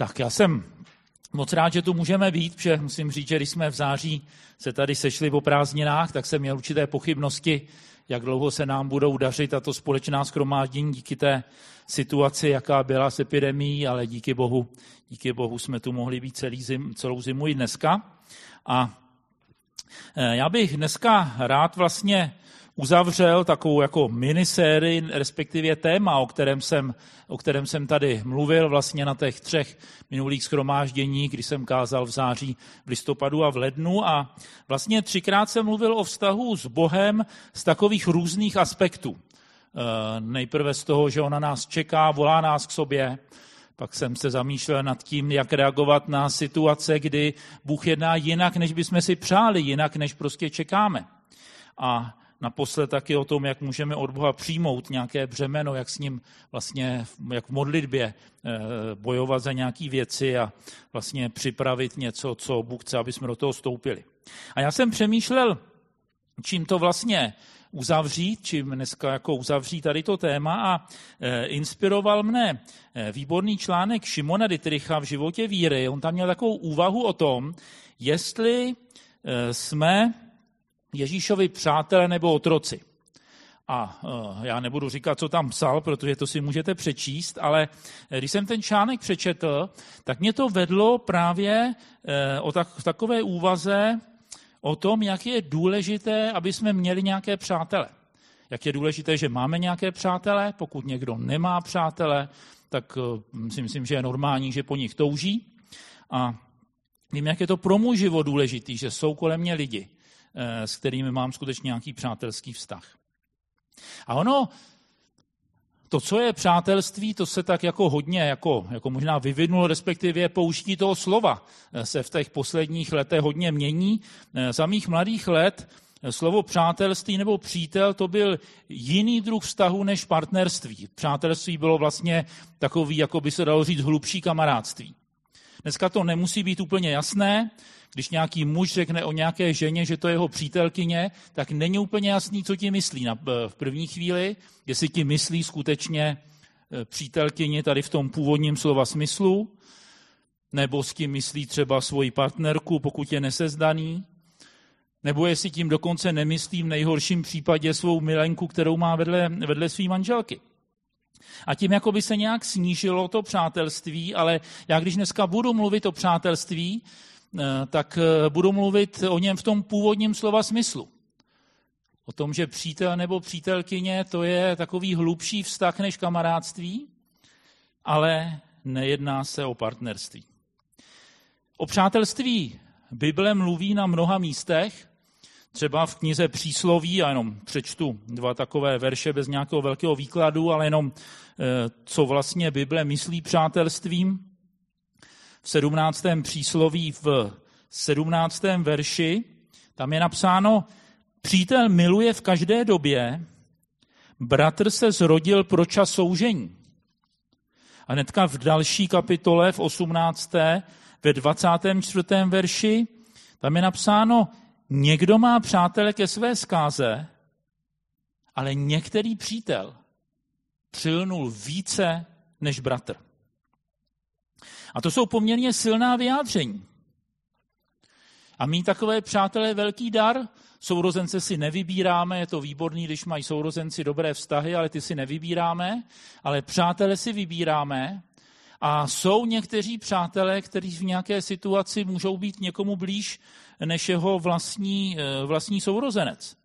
Tak já jsem moc rád, že tu můžeme být, protože musím říct, že když jsme v září se tady sešli po prázdninách, tak jsem měl určité pochybnosti, jak dlouho se nám budou dařit tato společná schromáždění díky té situaci, jaká byla s epidemí, ale díky bohu, díky bohu jsme tu mohli být celý zim, celou zimu i dneska. A eh, já bych dneska rád vlastně uzavřel takovou jako minisérii, respektive téma, o kterém, jsem, o kterém jsem tady mluvil vlastně na těch třech minulých schromáždění, kdy jsem kázal v září, v listopadu a v lednu. A vlastně třikrát jsem mluvil o vztahu s Bohem z takových různých aspektů. E, nejprve z toho, že ona nás čeká, volá nás k sobě, pak jsem se zamýšlel nad tím, jak reagovat na situace, kdy Bůh jedná jinak, než bychom si přáli, jinak, než prostě čekáme. A naposled taky o tom, jak můžeme od Boha přijmout nějaké břemeno, jak s ním vlastně, jak v modlitbě eh, bojovat za nějaké věci a vlastně připravit něco, co Bůh chce, aby jsme do toho stoupili. A já jsem přemýšlel, čím to vlastně uzavřít, čím dneska jako uzavřít tady to téma a e, inspiroval mne e, výborný článek Šimona Dietricha v životě víry. On tam měl takovou úvahu o tom, jestli jsme Ježíšovi přátelé nebo otroci. A uh, já nebudu říkat, co tam psal, protože to si můžete přečíst, ale když jsem ten článek přečetl, tak mě to vedlo právě uh, o tak, takové úvaze o tom, jak je důležité, aby jsme měli nějaké přátele. Jak je důležité, že máme nějaké přátele, pokud někdo nemá přátele, tak uh, si myslím, že je normální, že po nich touží. A vím, jak je to pro můj život důležitý, že jsou kolem mě lidi, s kterými mám skutečně nějaký přátelský vztah. A ono, to, co je přátelství, to se tak jako hodně, jako, jako možná vyvinulo, respektive použití toho slova eh, se v těch posledních letech hodně mění. Eh, za mých mladých let slovo přátelství nebo přítel to byl jiný druh vztahu než partnerství. Přátelství bylo vlastně takový, jako by se dalo říct, hlubší kamarádství. Dneska to nemusí být úplně jasné, když nějaký muž řekne o nějaké ženě, že to je jeho přítelkyně, tak není úplně jasný, co ti myslí na, v první chvíli, jestli ti myslí skutečně e, přítelkyně tady v tom původním slova smyslu, nebo s tím myslí třeba svoji partnerku, pokud je nesezdaný, nebo jestli tím dokonce nemyslí v nejhorším případě svou milenku, kterou má vedle, vedle své manželky. A tím jako by se nějak snížilo to přátelství, ale já když dneska budu mluvit o přátelství, Eh, tak eh, budu mluvit o něm v tom původním slova smyslu. O tom, že přítel nebo přítelkyně to je takový hlubší vztah než kamarádství, ale nejedná se o partnerství. O přátelství Bible mluví na mnoha místech, třeba v knize Přísloví, a jenom přečtu dva takové verše bez nějakého velkého výkladu, ale jenom eh, co vlastně Bible myslí přátelstvím v 17. přísloví v 17. verši, tam je napsáno, přítel miluje v každé době, bratr se zrodil pro čas soužení. A hnedka v další kapitole, v 18. ve 24. verši, tam je napsáno, někdo má přátele ke své zkáze, ale některý přítel přilnul více než bratr. A to jsou poměrně silná vyjádření. A mít takové přátelé velký dar. Sourozence si nevybíráme, je to výborný, když mají sourozenci dobré vztahy, ale ty si nevybíráme, ale přátelé si vybíráme. A jsou někteří přátelé, kteří v nějaké situaci můžou být někomu blíž než jeho vlastní, eh, vlastní sourozenec.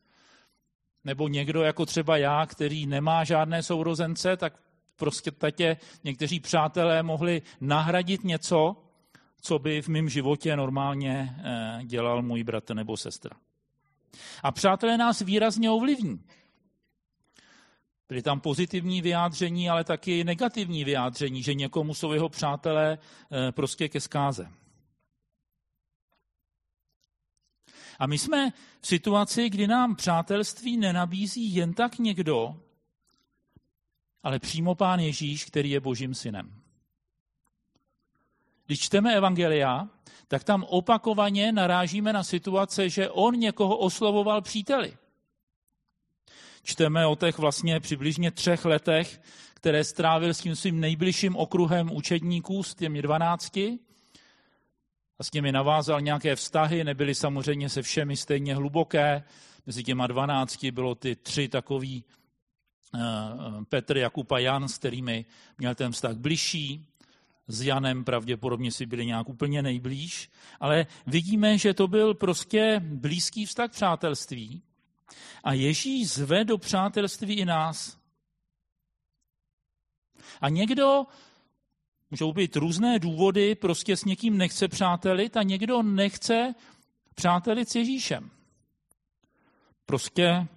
Nebo někdo jako třeba já, který nemá žádné sourozence, tak prostě tatě někteří přátelé mohli nahradit něco, co by v mém životě normálně eh, dělal můj bratr nebo sestra. A přátelé nás výrazně ovlivní. Byly tam pozitivní vyjádření, ale taky negativní vyjádření, že někomu jsou jeho přátelé eh, prostě ke zkáze. A my jsme v situaci, kdy nám přátelství nenabízí jen tak někdo, ale přímo pán Ježíš, který je božím synem. Když čteme Evangelia, tak tam opakovaně narážíme na situace, že on někoho oslovoval příteli. čteme o těch vlastně přibližně třech letech, které strávil s tím svým nejbližším okruhem učedníků, s těmi dvanácti. A s těmi navázal nějaké vztahy, nebyly samozřejmě se všemi stejně hluboké. Mezi těma dvanácti bylo ty tři takový Petr, Jakub a Jan, s kterými měl ten vztah bližší. S Janem pravděpodobně si byli nějak úplně nejblíž. Ale vidíme, že to byl prostě blízký vztah přátelství. A Ježíš zve do přátelství i nás. A někdo, můžou být různé důvody, prostě s někým nechce přátelit a někdo nechce přátelit s Ježíšem. Prostě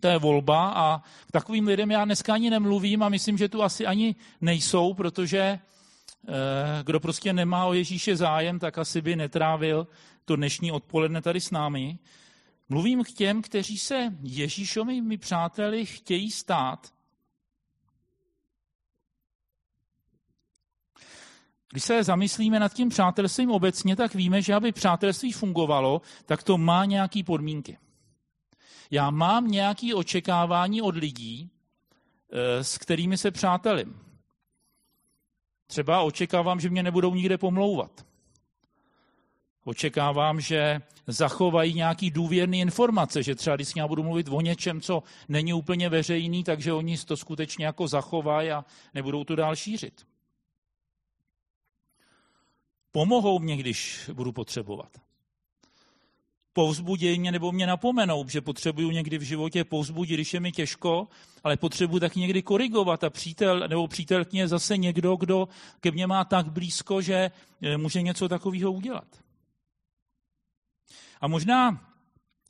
to je volba a k takovým lidem já dneska ani nemluvím a myslím, že tu asi ani nejsou, protože eh, kdo prostě nemá o Ježíše zájem, tak asi by netrávil to dnešní odpoledne tady s námi. Mluvím k těm, kteří se Ježíšovými přáteli chtějí stát. Když se zamyslíme nad tím přátelstvím obecně, tak víme, že aby přátelství fungovalo, tak to má nějaké podmínky. Já mám nějaké očekávání od lidí, eh, s kterými se přátelím. Třeba očekávám, že mě nebudou nikde pomlouvat. Očekávám, že zachovají nějaký důvěrný informace, že třeba když já budu mluvit o něčem, co není úplně veřejný, takže oni to skutečně jako zachovají a nebudou to dál šířit. Pomohou mě, když budu potřebovat. Povzbudějí mě nebo mě napomenou, že potřebuju někdy v životě povzbudit, když je mi těžko, ale potřebuji tak někdy korigovat a přítel nebo přítelkyně zase někdo, kdo ke mně má tak blízko, že eh, může něco takového udělat. A možná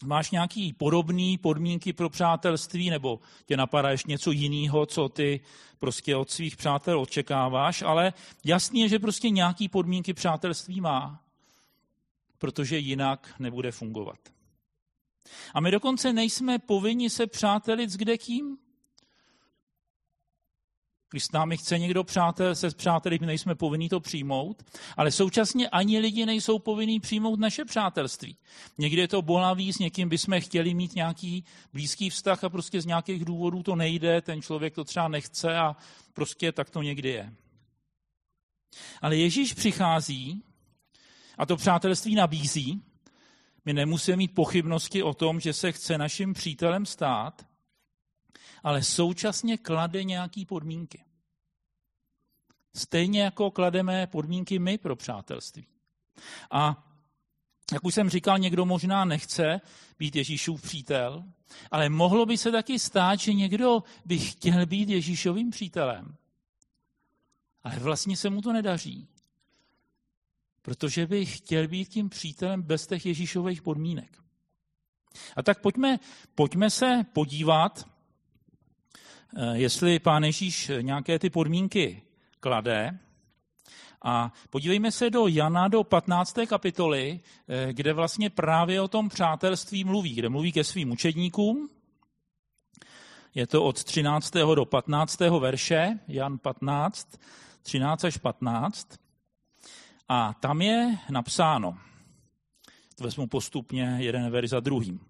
máš nějaký podobný podmínky pro přátelství, nebo tě napadá ještě něco jiného, co ty prostě od svých přátel očekáváš, ale jasný je, že prostě nějaký podmínky přátelství má, protože jinak nebude fungovat. A my dokonce nejsme povinni se přátelit s kdekým. Když s námi chce někdo přátel, se přáteli, my nejsme povinni to přijmout, ale současně ani lidi nejsou povinni přijmout naše přátelství. Někdy je to bolavý, s někým bychom chtěli mít nějaký blízký vztah a prostě z nějakých důvodů to nejde, ten člověk to třeba nechce a prostě tak to někdy je. Ale Ježíš přichází a to přátelství nabízí. My nemusíme mít pochybnosti o tom, že se chce naším přítelem stát, ale současně klade nějaké podmínky. Stejně jako klademe podmínky my pro přátelství. A jak už jsem říkal, někdo možná nechce být Ježíšův přítel, ale mohlo by se taky stát, že někdo by chtěl být Ježíšovým přítelem. Ale vlastně se mu to nedaří. Protože by chtěl být tím přítelem bez těch Ježíšových podmínek. A tak pojďme, pojďme se podívat Eh, jestli pán Ježíš nějaké ty podmínky klade. A podívejme se do Jana do 15. kapitoly, eh, kde vlastně právě o tom přátelství mluví, kde mluví ke svým učedníkům. Je to od 13. do 15. verše, Jan 15, 13 až 15. A tam je napsáno, to vezmu postupně jeden verš za druhým.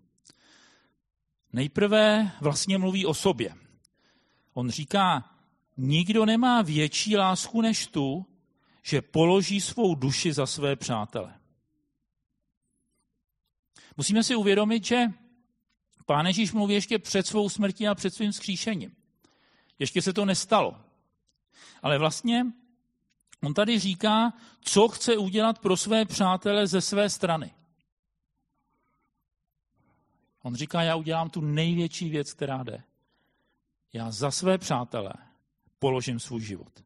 Nejprve vlastně mluví o sobě. On říká, nikdo nemá větší lásku než tu, že položí svou duši za své přátele. Musíme si uvědomit, že Pán Ježíš mluví ještě před svou smrtí a před svým skříšením. Ještě se to nestalo. Ale vlastně on tady říká, co chce udělat pro své přátele ze své strany. On říká, já udělám tu největší věc, která jde já za své přátele položím svůj život.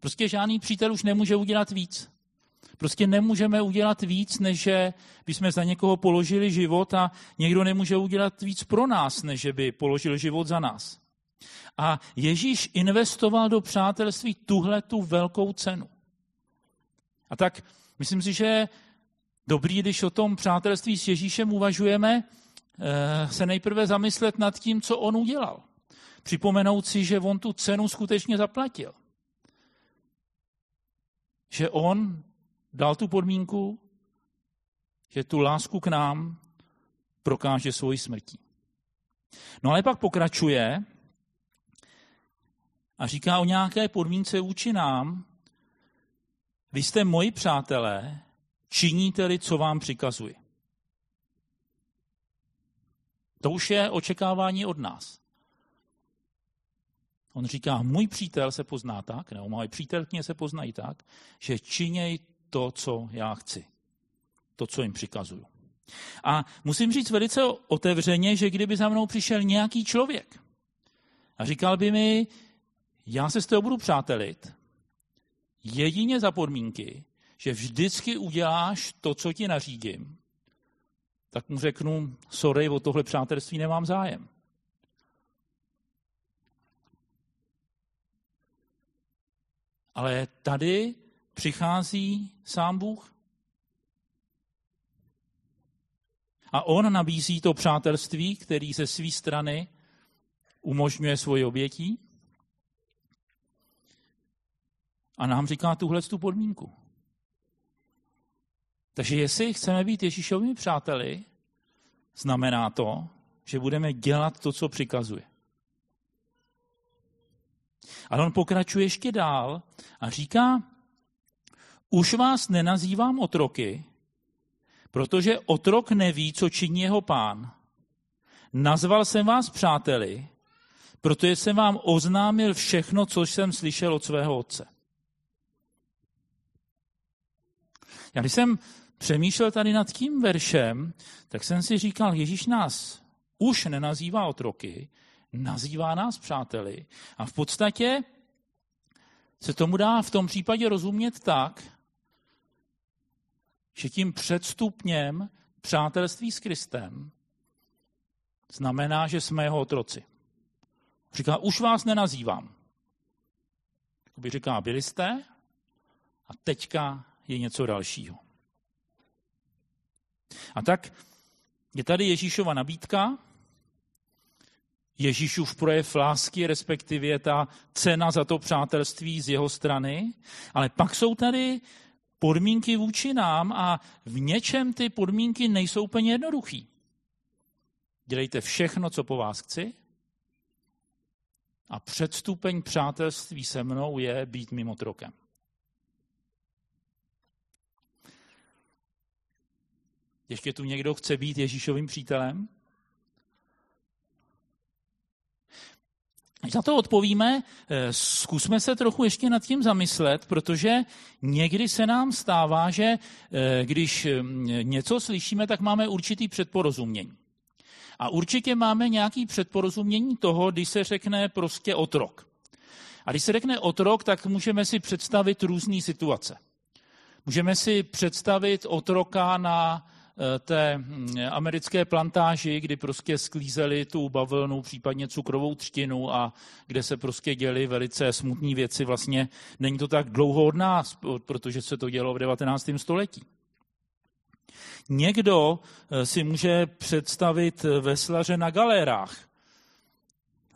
Prostě žádný přítel už nemůže udělat víc. Prostě nemůžeme udělat víc, než že bychom za někoho položili život a někdo nemůže udělat víc pro nás, než že by položil život za nás. A Ježíš investoval do přátelství tuhle tu velkou cenu. A tak myslím si, že dobrý, když o tom přátelství s Ježíšem uvažujeme, eh, se nejprve zamyslet nad tím, co on udělal připomenout si, že on tu cenu skutečně zaplatil. Že on dal tu podmínku, že tu lásku k nám prokáže svoji smrtí. No ale pak pokračuje a říká o nějaké podmínce vůči nám. Vy jste moji přátelé, činíte-li, co vám přikazuji. To už je očekávání od nás. On říká, můj přítel se pozná tak, nebo moje přítelkyně se poznají tak, že činěj to, co já chci. To, co jim přikazuju. A musím říct velice otevřeně, že kdyby za mnou přišel nějaký člověk a říkal by mi, já se s tebou budu přátelit, jedině za podmínky, že vždycky uděláš to, co ti nařídím, tak mu řeknu, sorry, o tohle přátelství nemám zájem. Ale tady přichází sám Bůh. A on nabízí to přátelství, který ze své strany umožňuje svoji obětí. A nám říká tuhle tu podmínku. Takže jestli chceme být Ježíšovými přáteli, znamená to, že budeme dělat to, co přikazuje. Ale on pokračuje ještě dál a říká, už vás nenazývám otroky, protože otrok neví, co činí jeho pán. Nazval jsem vás přáteli, protože jsem vám oznámil všechno, co jsem slyšel od svého otce. Já když jsem přemýšlel tady nad tím veršem, tak jsem si říkal, Ježíš nás už nenazývá otroky, nazývá nás přáteli. A v podstatě se tomu dá v tom případě rozumět tak, že tím předstupněm přátelství s Kristem znamená, že jsme jeho otroci. Říká, už vás nenazývám. By říká, byli jste a teďka je něco dalšího. A tak je tady Ježíšova nabídka, Ježíšův projev lásky, respektive ta cena za to přátelství z jeho strany, ale pak jsou tady podmínky vůči nám a v něčem ty podmínky nejsou úplně jednoduchý. Dělejte všechno, co po vás chci a předstupeň přátelství se mnou je být mým otrokem. Ještě tu někdo chce být Ježíšovým přítelem? Na to odpovíme, eh, zkusme se trochu ještě nad tím zamyslet, protože někdy se nám stává, že eh, když mm, něco slyšíme, tak máme určitý předporozumění. A určitě máme nějaký předporozumění toho, když se řekne prostě otrok. A když se řekne otrok, tak můžeme si představit různé situace. Můžeme si představit otroka na Eh, té hm, americké plantáži, kdy prostě sklízeli tu bavlnu, případně cukrovou třtinu a kde se prostě děly velice smutné věci. Vlastně není to tak dlouho od nás, protože se to dělo v 19. století. Někdo eh, si může představit veslaře na galérách.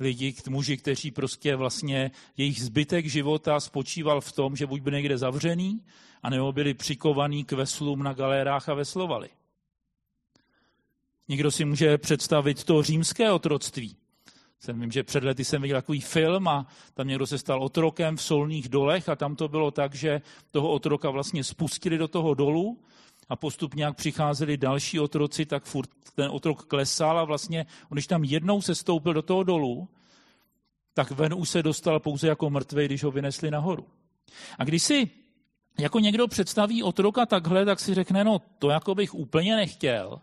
Lidi, muži, kteří prostě vlastně jejich zbytek života spočíval v tom, že buď byli někde zavřený, anebo byli přikovaní k veslům na galérách a veslovali. Někdo si může představit to římské otroctví. Jsem vím, že před lety jsem viděl takový film a tam někdo se stal otrokem v solných dolech a tam to bylo tak, že toho otroka vlastně spustili do toho dolu a postupně, jak přicházeli další otroci, tak furt ten otrok klesal a vlastně, když tam jednou se stoupil do toho dolu, tak ven už se dostal pouze jako mrtvý, když ho vynesli nahoru. A když si jako někdo představí otroka takhle, tak si řekne, no to jako bych úplně nechtěl,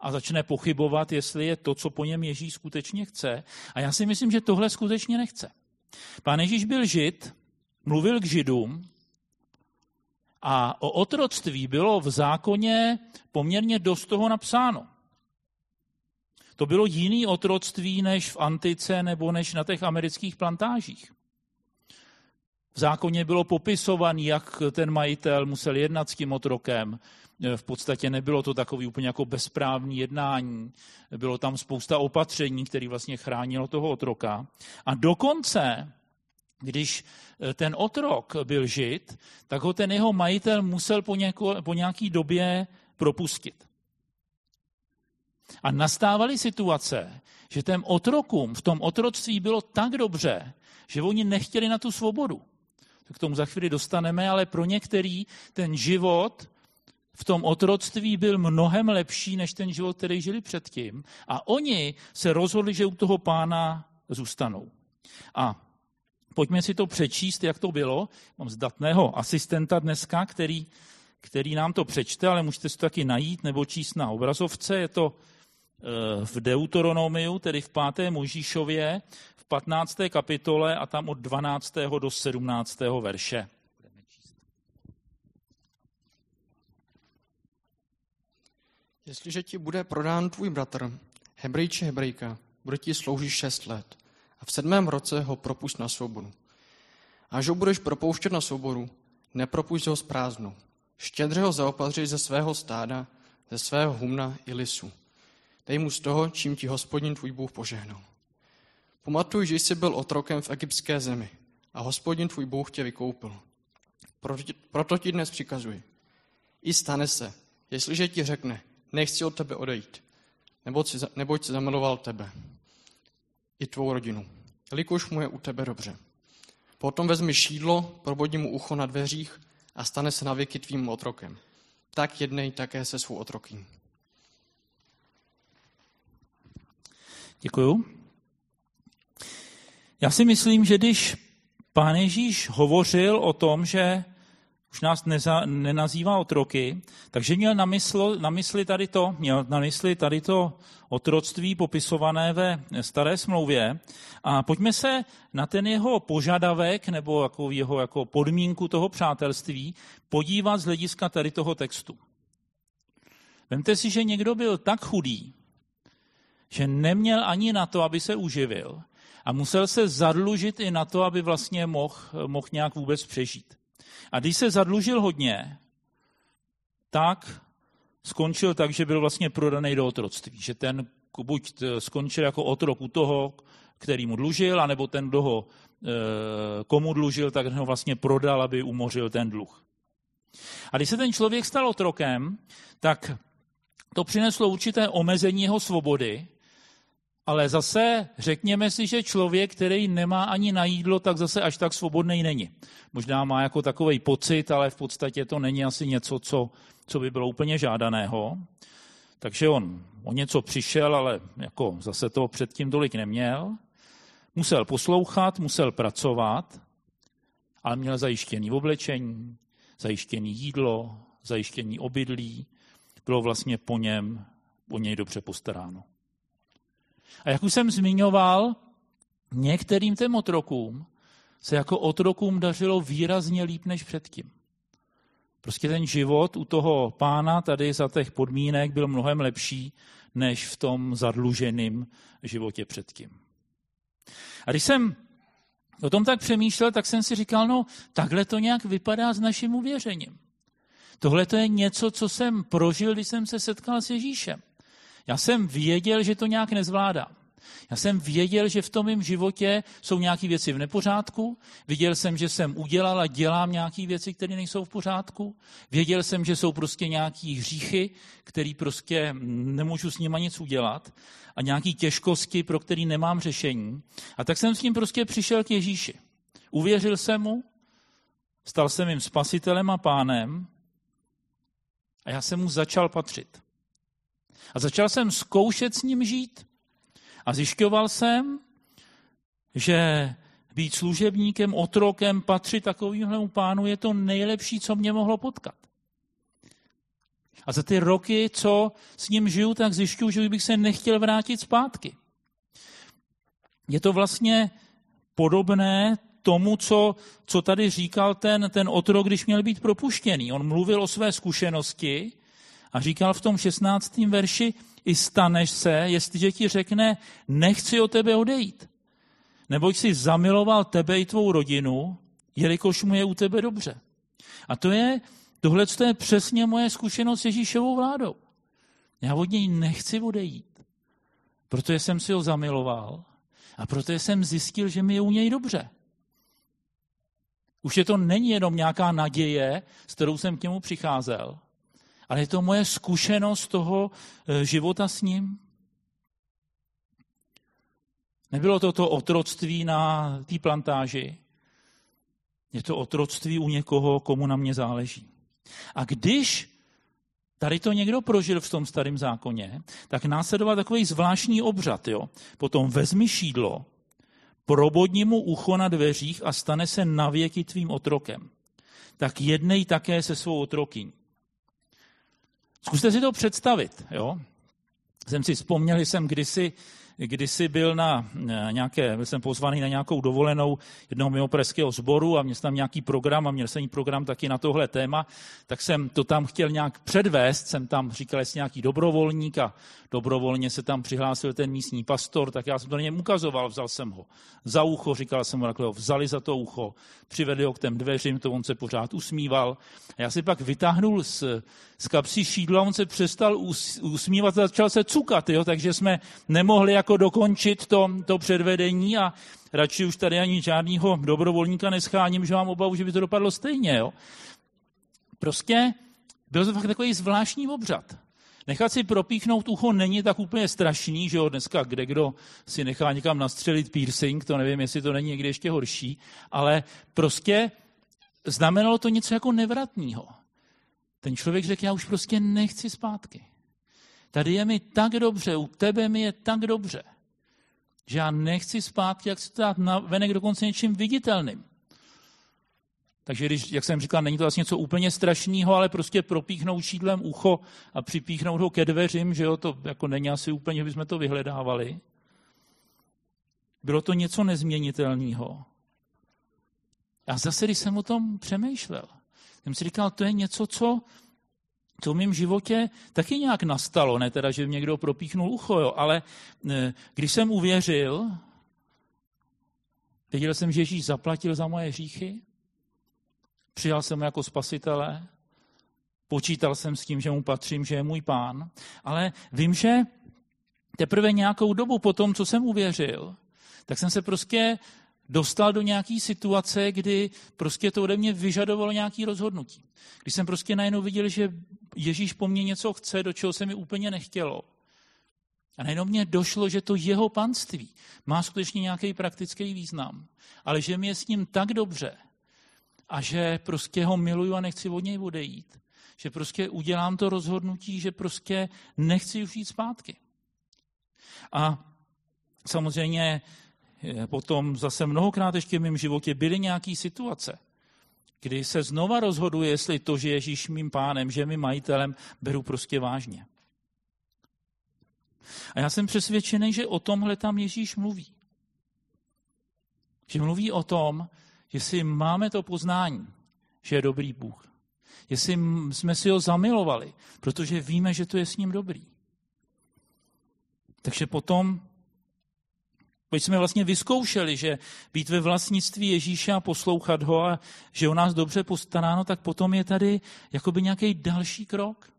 a začne pochybovat, jestli je to, co po něm Ježíš skutečně chce. A já si myslím, že tohle skutečně nechce. Pán Ježíš byl žid, mluvil k židům a o otroctví bylo v zákoně poměrně dost toho napsáno. To bylo jiný otroctví než v antice nebo než na těch amerických plantážích. V zákoně bylo popisovaný, jak ten majitel musel jednat s tím otrokem, E, v podstatě nebylo to takový úplně jako bezprávní jednání. Bylo tam spousta opatření, které vlastně chránilo toho otroka. A dokonce, když e, ten otrok byl žid, tak ho ten jeho majitel musel po, něko, po nějaký době propustit. A nastávaly situace, že těm otrokům v tom otroctví bylo tak dobře, že oni nechtěli na tu svobodu. K tomu za chvíli dostaneme, ale pro některý ten život v tom otroctví byl mnohem lepší než ten život, který žili předtím. A oni se rozhodli, že u toho pána zůstanou. A pojďme si to přečíst, jak to bylo. Mám zdatného asistenta dneska, který, který nám to přečte, ale můžete si to taky najít nebo číst na obrazovce. Je to eh, v Deuteronomiu, tedy v 5. Možíšově, 15. kapitole a tam od 12. do 17. verše. Jestliže ti bude prodán tvůj bratr, hebrej či hebrejka, bude ti sloužit šest let a v sedmém roce ho propust na svobodu. A až ho budeš propouštět na svobodu, nepropušť ho z prázdnu. Štědře ho zaopatři ze svého stáda, ze svého humna i lisu. Dej mu z toho, čím ti hospodin tvůj Bůh požehnal. Pamatuj, že jsi byl otrokem v egyptské zemi a hospodin tvůj Bůh tě vykoupil. Proto ti, proto ti dnes přikazuji. I stane se, jestliže ti řekne, nechci od tebe odejít, neboť si, neboť si zamiloval tebe i tvou rodinu, jelikož mu je u tebe dobře. Potom vezmi šídlo, probodí mu ucho na dveřích a stane se na věky tvým otrokem. Tak jednej také se svou otrokým. Děkuju. Já si myslím, že když pán Ježíš hovořil o tom, že už nás neza, nenazývá otroky, takže měl na, mysl, na mysli tady to, měl na mysli tady to otroctví popisované ve staré smlouvě. A pojďme se na ten jeho požadavek nebo jako jeho jako podmínku toho přátelství podívat z hlediska tady toho textu. Vemte si, že někdo byl tak chudý, že neměl ani na to, aby se uživil a musel se zadlužit i na to, aby vlastně mohl, mohl nějak vůbec přežít. A když se zadlužil hodně, tak skončil tak, že byl vlastně prodaný do otroctví. Že ten buď skončil jako otrok u toho, který mu dlužil, anebo ten, kdo ho, e, komu dlužil, tak ho vlastně prodal, aby umořil ten dluh. A když se ten člověk stal otrokem, tak to přineslo určité omezení jeho svobody, ale zase řekněme si, že člověk, který nemá ani na jídlo, tak zase až tak svobodný není. Možná má jako takový pocit, ale v podstatě to není asi něco, co, co by bylo úplně žádaného. Takže on o něco přišel, ale jako zase to předtím tolik neměl. Musel poslouchat, musel pracovat, ale měl zajištěný oblečení, zajištěný jídlo, zajištěný obydlí. Bylo vlastně po něm, o něj dobře postaráno. A jak už jsem zmiňoval, některým těm otrokům se jako otrokům dařilo výrazně líp než předtím. Prostě ten život u toho pána tady za těch podmínek byl mnohem lepší než v tom zadluženém životě předtím. A když jsem o tom tak přemýšlel, tak jsem si říkal, no takhle to nějak vypadá s naším uvěřením. Tohle to je něco, co jsem prožil, když jsem se setkal s Ježíšem. Já jsem věděl, že to nějak nezvládám. Já jsem věděl, že v tom mém životě jsou nějaké věci v nepořádku. Viděl jsem, že jsem udělal a dělám nějaké věci, které nejsou v pořádku. Věděl jsem, že jsou prostě nějaké hříchy, které prostě nemůžu s nima nic udělat a nějaké těžkosti, pro které nemám řešení. A tak jsem s ním prostě přišel k Ježíši. Uvěřil jsem mu, stal jsem jim spasitelem a pánem a já jsem mu začal patřit. A začal jsem zkoušet s ním žít. A zjišťoval jsem, že být služebníkem, otrokem, patřit takovému pánu je to nejlepší, co mě mohlo potkat. A za ty roky, co s ním žiju, tak zjišťuju, že bych se nechtěl vrátit zpátky. Je to vlastně podobné tomu, co, co tady říkal ten, ten otrok, když měl být propuštěný. On mluvil o své zkušenosti a říkal v tom 16. verši, i staneš se, jestliže ti řekne, nechci o tebe odejít. Neboť si zamiloval tebe i tvou rodinu, jelikož mu je u tebe dobře. A to je, tohle je přesně moje zkušenost s Ježíšovou vládou. Já od něj nechci odejít, protože jsem si ho zamiloval a protože jsem zjistil, že mi je u něj dobře. Už je to není jenom nějaká naděje, s kterou jsem k němu přicházel, ale je to moje zkušenost toho e, života s ním. Nebylo to to otroctví na té plantáži. Je to otroctví u někoho, komu na mě záleží. A když tady to někdo prožil v tom starém zákoně, tak následoval takový zvláštní obřad. Jo? Potom vezmi šídlo, probodni mu ucho na dveřích a stane se navěky tvým otrokem. Tak jednej také se svou otrokyní. Zkuste si to představit. Jo? Jsem si vzpomněl, že jsem kdysi kdysi byl na nějaké, byl jsem pozvaný na nějakou dovolenou jednoho mimo pražského sboru a měl jsem tam nějaký program a měl jsem program taky na tohle téma, tak jsem to tam chtěl nějak předvést, jsem tam říkal, jestli nějaký dobrovolník a dobrovolně se tam přihlásil ten místní pastor, tak já jsem to na něm ukazoval, vzal jsem ho za ucho, říkal jsem mu takhle, ho vzali za to ucho, přivedli ho k těm dveřím, to on se pořád usmíval. A já si pak vytáhnul z, z kapsy šídla, on se přestal us, usmívat a začal se cukat, jo? takže jsme nemohli jako dokončit to, to předvedení a radši už tady ani žádného dobrovolníka nescháním, že mám obavu, že by to dopadlo stejně. Jo? Prostě byl to fakt takový zvláštní obřad. Nechat si propíchnout ucho není tak úplně strašný, že jo, dneska kde kdo si nechá někam nastřelit piercing, to nevím, jestli to není někde ještě horší, ale prostě znamenalo to něco jako nevratního. Ten člověk řekl, já už prostě nechci zpátky. Tady je mi tak dobře, u tebe mi je tak dobře, že já nechci zpátky, jak se dát na venek dokonce něčím viditelným. Takže když, jak jsem říkal, není to vlastně něco úplně strašného, ale prostě propíchnout šídlem ucho a připíchnout ho ke dveřím, že jo, to jako není asi úplně, bychom to vyhledávali. Bylo to něco nezměnitelného. A zase, když jsem o tom přemýšlel, jsem si říkal, to je něco, co, co v mém životě taky nějak nastalo. Ne teda, že někdo propíchnul ucho, jo, ale e, když jsem uvěřil, věděl jsem, že Ježíš zaplatil za moje hříchy, přijal jsem ho jako spasitele, počítal jsem s tím, že mu patřím, že je můj pán, ale vím, že teprve nějakou dobu po tom, co jsem uvěřil, tak jsem se prostě dostal do nějaké situace, kdy prostě to ode mě vyžadovalo nějaké rozhodnutí. Když jsem prostě najednou viděl, že Ježíš po mně něco chce, do čeho se mi úplně nechtělo. A najednou mě došlo, že to jeho panství má skutečně nějaký praktický význam, ale že mi je s ním tak dobře a že prostě ho miluju a nechci od něj odejít. Že prostě udělám to rozhodnutí, že prostě nechci už jít zpátky. A samozřejmě potom zase mnohokrát ještě v mém životě byly nějaké situace, kdy se znova rozhoduje, jestli to, že Ježíš mým pánem, že mým majitelem, beru prostě vážně. A já jsem přesvědčený, že o tomhle tam Ježíš mluví. Že mluví o tom, jestli máme to poznání, že je dobrý Bůh. Jestli jsme si ho zamilovali, protože víme, že to je s ním dobrý. Takže potom Pojď jsme vlastně vyzkoušeli, že být ve vlastnictví Ježíše a poslouchat ho a že o nás dobře postaráno, tak potom je tady jakoby nějaký další krok.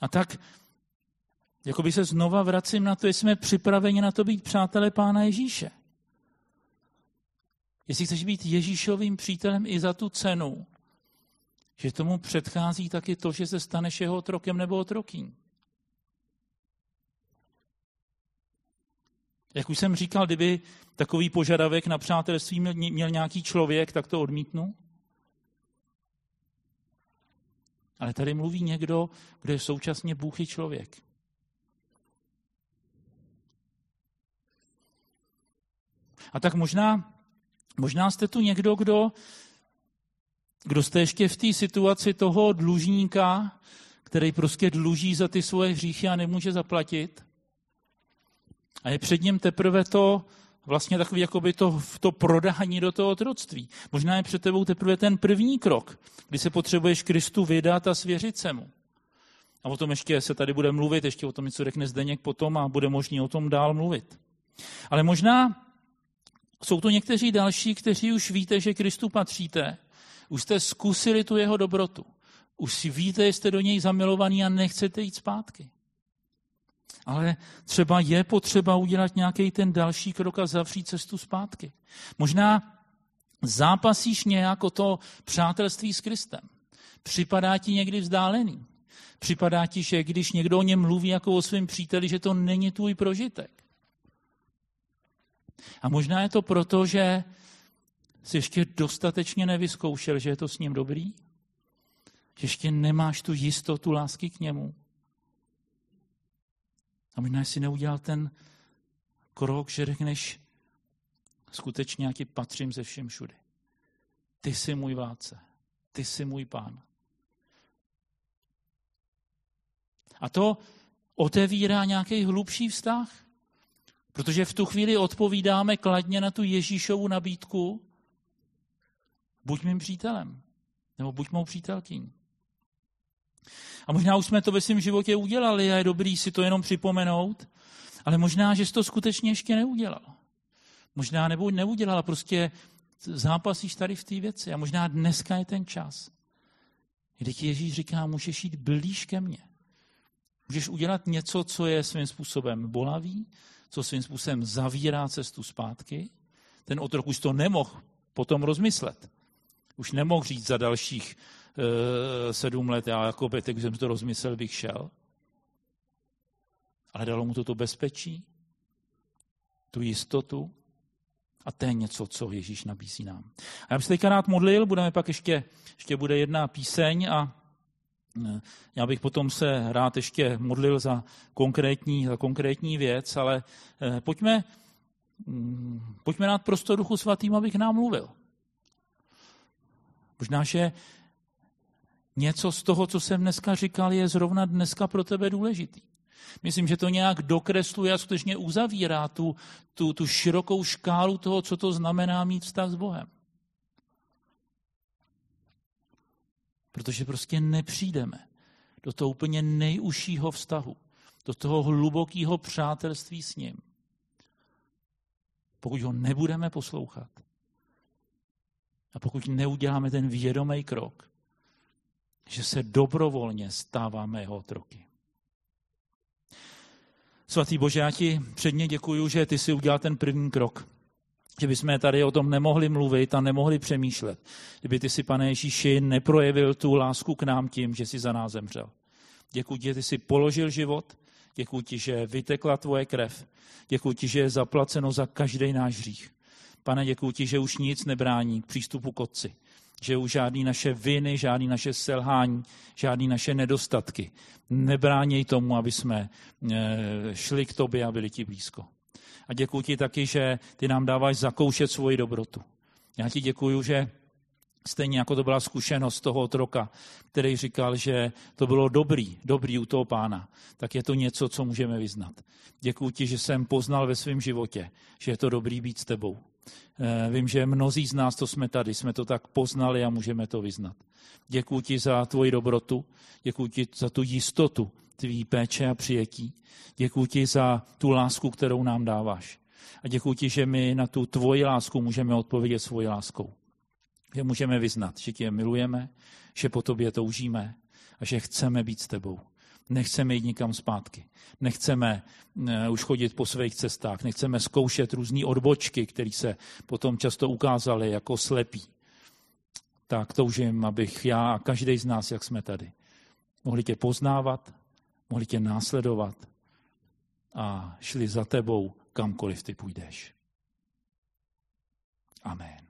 A tak jakoby se znova vracím na to, jestli jsme připraveni na to být přátelé Pána Ježíše. Jestli chceš být Ježíšovým přítelem i za tu cenu, že tomu předchází taky to, že se staneš jeho otrokem nebo otrokým. Jak už jsem říkal, kdyby takový požadavek na přátelství měl nějaký člověk, tak to odmítnu. Ale tady mluví někdo, kdo je současně Bůh i člověk. A tak možná, možná jste tu někdo, kdo, kdo jste ještě v té situaci toho dlužníka, který prostě dluží za ty svoje hříchy a nemůže zaplatit. A je před ním teprve to, vlastně takový jakoby to, to prodání do toho otroctví. Možná je před tebou teprve ten první krok, kdy se potřebuješ Kristu vydat a svěřit se mu. A o tom ještě se tady bude mluvit, ještě o tom něco řekne Zdeněk potom a bude možný o tom dál mluvit. Ale možná jsou to někteří další, kteří už víte, že Kristu patříte. Už jste zkusili tu jeho dobrotu. Už si víte, jste do něj zamilovaní a nechcete jít zpátky. Ale třeba je potřeba udělat nějaký ten další krok a zavřít cestu zpátky. Možná Zápasíš nějak o to přátelství s Kristem. Připadá ti někdy vzdálený. Připadá ti, že když někdo o něm mluví jako o svém příteli, že to není tvůj prožitek. A možná je to proto, že jsi ještě dostatečně nevyzkoušel, že je to s ním dobrý, že ještě nemáš tu jistotu lásky k němu. A možná jsi neudělal ten krok, že řekneš, skutečně já ti patřím ze všem všudy. Ty jsi můj vládce, ty jsi můj pán. A to otevírá nějaký hlubší vztah. Protože v tu chvíli odpovídáme kladně na tu Ježíšovu nabídku, buď mým přítelem, nebo buď mou přítelkyní. A možná už jsme to ve svém životě udělali a je dobrý si to jenom připomenout, ale možná, že jsi to skutečně ještě neudělal. Možná nebo neudělala, prostě zápasíš tady v té věci a možná dneska je ten čas, kdy ti Ježíš říká, můžeš jít blíž ke mně. Můžeš udělat něco, co je svým způsobem bolavý, co svým způsobem zavírá cestu zpátky. Ten otrok už to nemohl potom rozmyslet. Už nemohl říct za dalších sedm let, já jako teď jsem to rozmyslel, bych šel. Ale dalo mu to to bezpečí, tu jistotu a to je něco, co Ježíš nabízí nám. A já bych se teďka rád modlil, budeme pak ještě, ještě bude jedna píseň a e, já bych potom se rád ještě modlil za konkrétní, za konkrétní věc, ale e, pojďme, mm, pojďme dát prostor Duchu Svatým, abych nám mluvil. Možná, že něco z toho, co jsem dneska říkal, je zrovna dneska pro tebe důležitý. Myslím, že to nějak dokresluje a skutečně uzavírá tu, tu, tu širokou škálu toho, co to znamená mít vztah s Bohem. Protože prostě nepřijdeme do toho úplně nejužšího vztahu, do toho hlubokého přátelství s ním. Pokud ho nebudeme poslouchat a pokud neuděláme ten vědomý krok, že se dobrovolně stáváme jeho otroky. Svatý Bože, já ti předně děkuju, že ty si udělal ten první krok. Že bychom tady o tom nemohli mluvit a nemohli přemýšlet. Kdyby ty si, pane Ježíši, neprojevil tu lásku k nám tím, že jsi za nás zemřel. Děkuji ti, že ty jsi položil život, děkuji ti, že vytekla tvoje krev, děkuji ti, že je zaplaceno za každý náš hřích. Pane, děkuji ti, že už nic nebrání k přístupu k Otci že už žádný naše viny, žádný naše selhání, žádný naše nedostatky nebráněj tomu, aby jsme eh, šli k tobě a byli ti blízko. A děkuji ti taky, že ty nám dáváš zakoušet svoji dobrotu. Já ti děkuji, že stejně jako to byla zkušenost toho otroka, který říkal, že to bylo dobrý, dobrý u toho pána, tak je to něco, co můžeme vyznat. Děkuji ti, že jsem poznal ve svém životě, že je to dobrý být s tebou. Eh, vím, že mnozí z nás, to jsme tady, jsme to tak poznali a můžeme to vyznat. Děkuji ti za tvoji dobrotu, děkuji ti za tu jistotu tvý péče a přijetí. Děkuji ti za tu lásku, kterou nám dáváš. A děkuji ti, že my na tu tvoji lásku můžeme odpovědět svojí láskou. Že můžeme vyznat, že tě milujeme, že po tobě toužíme a že chceme být s tebou. Nechceme jít nikam zpátky. Nechceme uh, už chodit po svých cestách. Nechceme zkoušet různé odbočky, které se potom často ukázaly jako slepí. Tak toužím, abych já a každý z nás, jak jsme tady, mohli tě poznávat, mohli tě následovat a šli za tebou kamkoliv ty půjdeš. Amen.